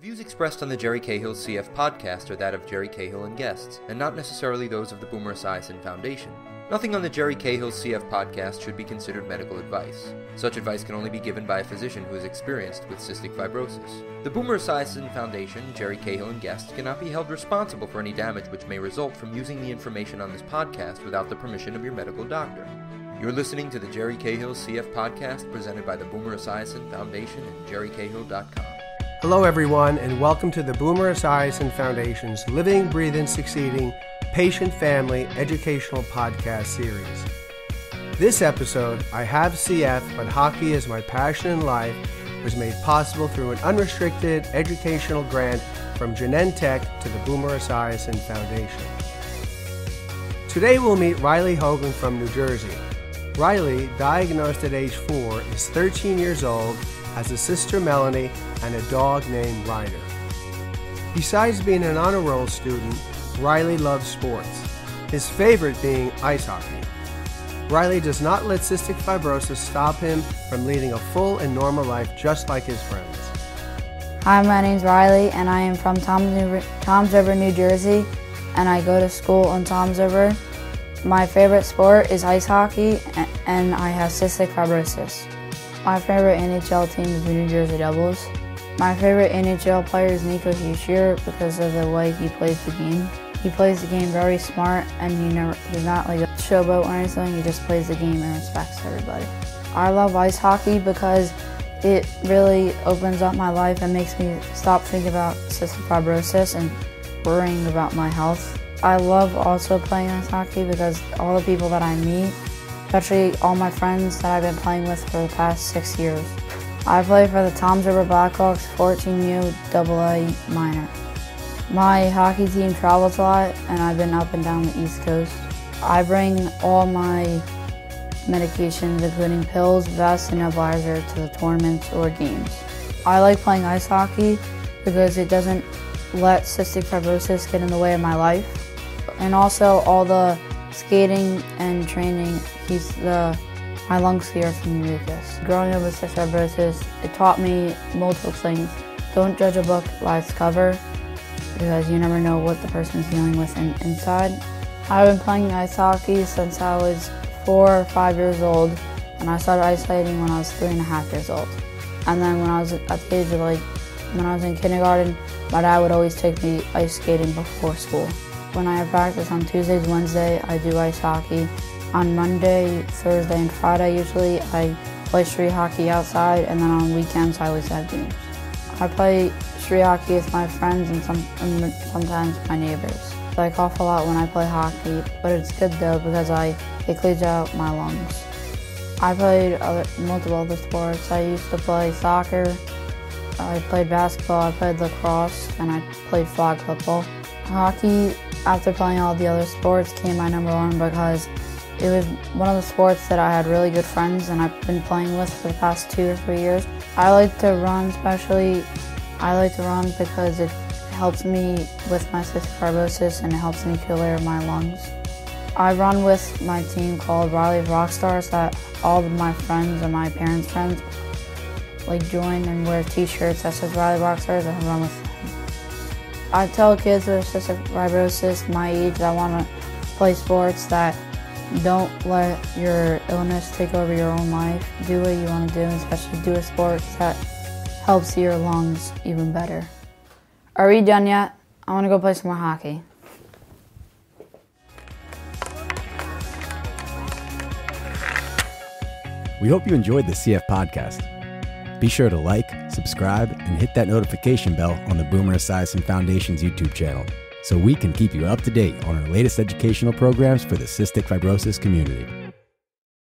views expressed on the Jerry Cahill CF podcast are that of Jerry Cahill and guests, and not necessarily those of the Boomer Esiason Foundation. Nothing on the Jerry Cahill CF podcast should be considered medical advice. Such advice can only be given by a physician who is experienced with cystic fibrosis. The Boomer Esiason Foundation, Jerry Cahill and guests cannot be held responsible for any damage which may result from using the information on this podcast without the permission of your medical doctor. You're listening to the Jerry Cahill CF podcast presented by the Boomer Esiason Foundation and jerrycahill.com. Hello, everyone, and welcome to the Boomer Esiason Foundation's Living, Breathing, Succeeding Patient Family Educational Podcast Series. This episode, I have CF, but hockey is my passion in life, was made possible through an unrestricted educational grant from Genentech to the Boomer Esiason Foundation. Today we'll meet Reilly Hoagland from New Jersey. Reilly, diagnosed at age 4, is 13 years old, has a sister Melanie, and a dog named Ryder. Besides being an honor roll student, Reilly loves sports, his favorite being ice hockey. Reilly does not let cystic fibrosis stop him from leading a full and normal life just like his friends. Hi, my name's Reilly, and I am from Toms, Toms River, New Jersey, and I go to school in Toms River. My favorite sport is ice hockey, and I have cystic fibrosis. My favorite NHL team is the New Jersey Devils. My favorite NHL player is Nico Hischier because of the way he plays the game. He plays the game very smart and he never, he's not like a showboat or anything, he just plays the game and respects everybody. I love ice hockey because it really opens up my life and makes me stop thinking about cystic fibrosis and worrying about my health. I love also playing ice hockey because all the people that I meet especially all my friends that I've been playing with for the past six years. I play for the Toms River Blackhawks 14U AA minor. My hockey team travels a lot and I've been up and down the East Coast. I bring all my medications, including pills, vests, and nebulizer to the tournaments or games. I like playing ice hockey because it doesn't let cystic fibrosis get in the way of my life. And also all the skating and training. He's the my lungs clear from the mucus. Growing up with cystic fibrosis, it taught me multiple things. Don't judge a book by its cover because you never know what the person's dealing with in, inside. I've been playing ice hockey since I was four or five years old, and I started ice skating when I was three and a half years old. And then when I was at the age of like, when I was in kindergarten, my dad would always take me ice skating before school. When I have practice on Tuesdays, Wednesday, I do ice hockey. On Monday, Thursday, and Friday, usually I play street hockey outside, and then on weekends I always have games. I play street hockey with my friends and, some, and sometimes my neighbors. I cough a lot when I play hockey, but it's good though because I it cleans out my lungs. I played other, multiple other sports. I used to play soccer. I played basketball. I played lacrosse, and I played flag football. Hockey after playing all the other sports came my number one because it was one of the sports that I had really good friends and I've been playing with for the past two or three years. I like to run especially. I like to run because it helps me with my cystic fibrosis and it helps me clear my lungs. I run with my team called Reilly's Rockstars that all of my friends and my parents' friends like join and wear t-shirts that says Riley Rockstars and run with I tell kids with cystic fibrosis my age that want to play sports that don't let your illness take over your own life. Do what you want to do, especially do a sport that helps your lungs even better. Are we done yet? I want to go play some more hockey. We hope you enjoyed the CF podcast. Be sure to like, subscribe, and hit that notification bell on the Boomer Esiason Foundation's YouTube channel so we can keep you up to date on our latest educational programs for the cystic fibrosis community.